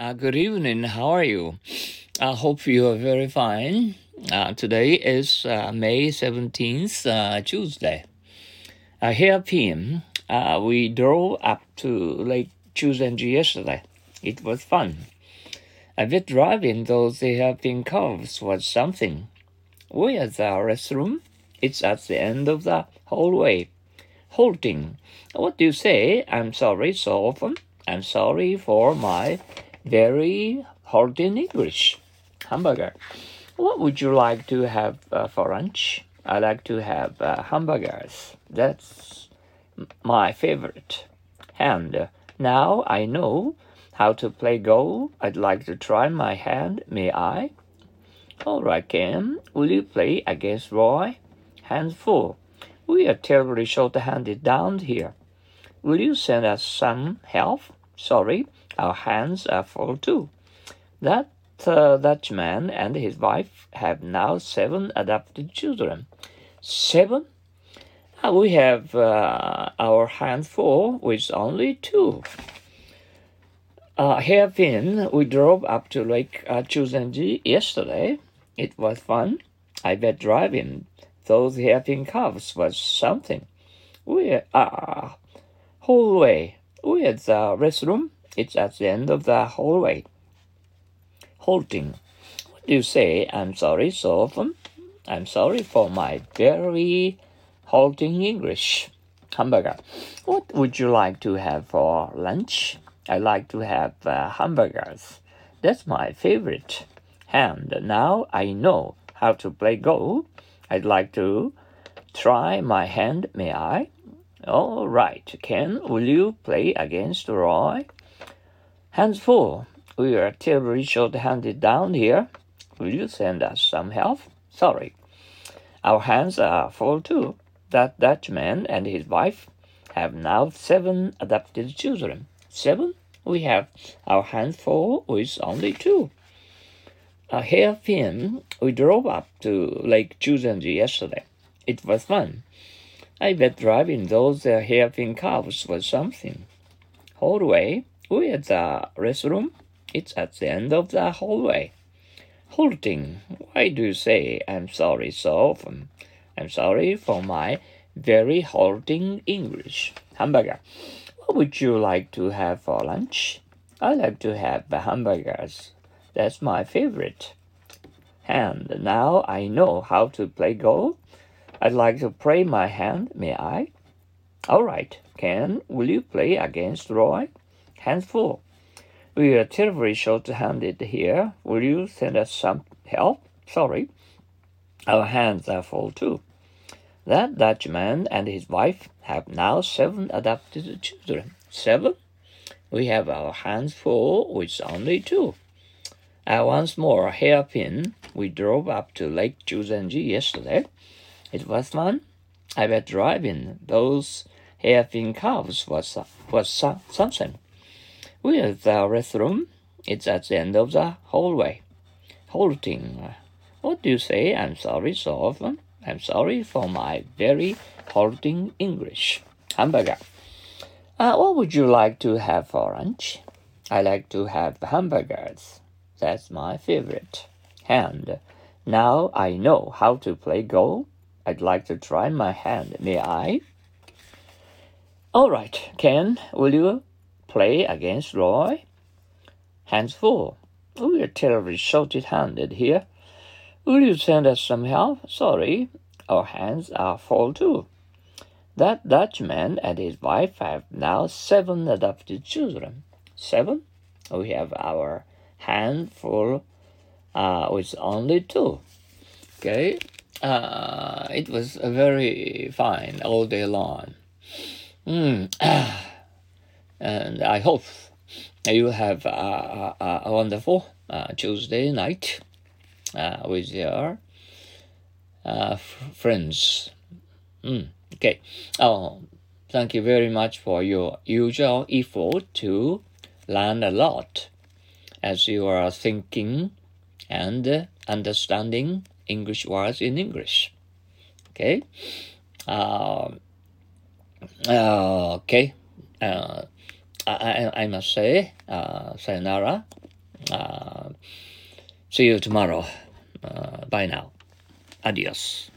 Uh, good evening. How are you? I hope you are very fine. Uh, today is uh, May 17th, uh, Tuesday. Uh, here PM, we drove up to Lake Chuzenji yesterday. It was fun. A bit driving though there have been curves was something. Where's the restroom? It's at the end of the hallway. Halting. What do you say? I'm sorry so often. I'm sorry for my very hard in English. Hamburger. What would you like to have uh, for lunch? I like to have uh, hamburgers. That's my favorite. And now I know how to play Go. I'd like to try my hand. May I? All right, Ken. Will you play against Roy? Hands full. We are terribly short-handed down here. Will you send us some help? Sorry, our hands are full too. That uh, Dutchman and his wife have now seven adopted children. Seven? Uh, we have uh, our hands full with only two. Uh, hairpin, we drove up to Lake uh, Chuzenji yesterday. It was fun. I bet driving those hairpin calves was something. We are hallway. Where's the restroom? It's at the end of the hallway. Halting. What do you say? I'm sorry so often. I'm sorry for my very halting English. Hamburger. What would you like to have for lunch? I like to have uh, hamburgers. That's my favorite. And now I know how to play Go. I'd like to try my hand, may I? All right, Ken, will you play against Roy? Hands full. We are terribly short-handed down here. Will you send us some help? Sorry. Our hands are full too. That Dutchman and his wife have now seven adopted children. Seven? We have our hands full with only two. A hairpin, we drove up to Lake Chuzenji yesterday. It was fun. I bet driving those uh, hairpin calves was something. Hallway, where's the restroom? It's at the end of the hallway. Halting, why do you say I'm sorry so often? I'm sorry for my very halting English. Hamburger, what would you like to have for lunch? I like to have hamburgers. That's my favorite. And now I know how to play Go. I'd like to play my hand, may I? All right, Ken, will you play against Roy? Hands full. We are terribly short-handed here. Will you send us some help? Sorry. Our hands are full too. That Dutchman and his wife have now seven adopted children. Seven? We have our hands full with only two. Uh, once more, hairpin, we drove up to Lake Chuzenji yesterday. It was fun. I bet driving those hairpin calves was, was something. Where's the restroom? It's at the end of the hallway. Halting. What do you say? I'm sorry so often. I'm sorry for my very halting English. Hamburger. Uh, what would you like to have for lunch? I like to have hamburgers. That's my favorite. And now I know how to play Go. I'd like to try my hand. May I? All right, Ken, will you play against Roy? Hands full. We're terribly short-handed here. Will you send us some help? Sorry, our hands are full too. That Dutchman and his wife have now seven adopted children. Seven? We have our handful uh, with only two. Okay, uh, it was very fine all day long. Mm. and I hope you have a, a, a wonderful uh, Tuesday night uh, with your uh, friends. Mm. Okay. Oh, thank you very much for your usual effort to learn a lot as you are thinking and understanding English words in English. Okay. Uh, uh, okay. Uh, I, I must say uh, sayonara Uh, see you tomorrow. Uh, bye now. Adios.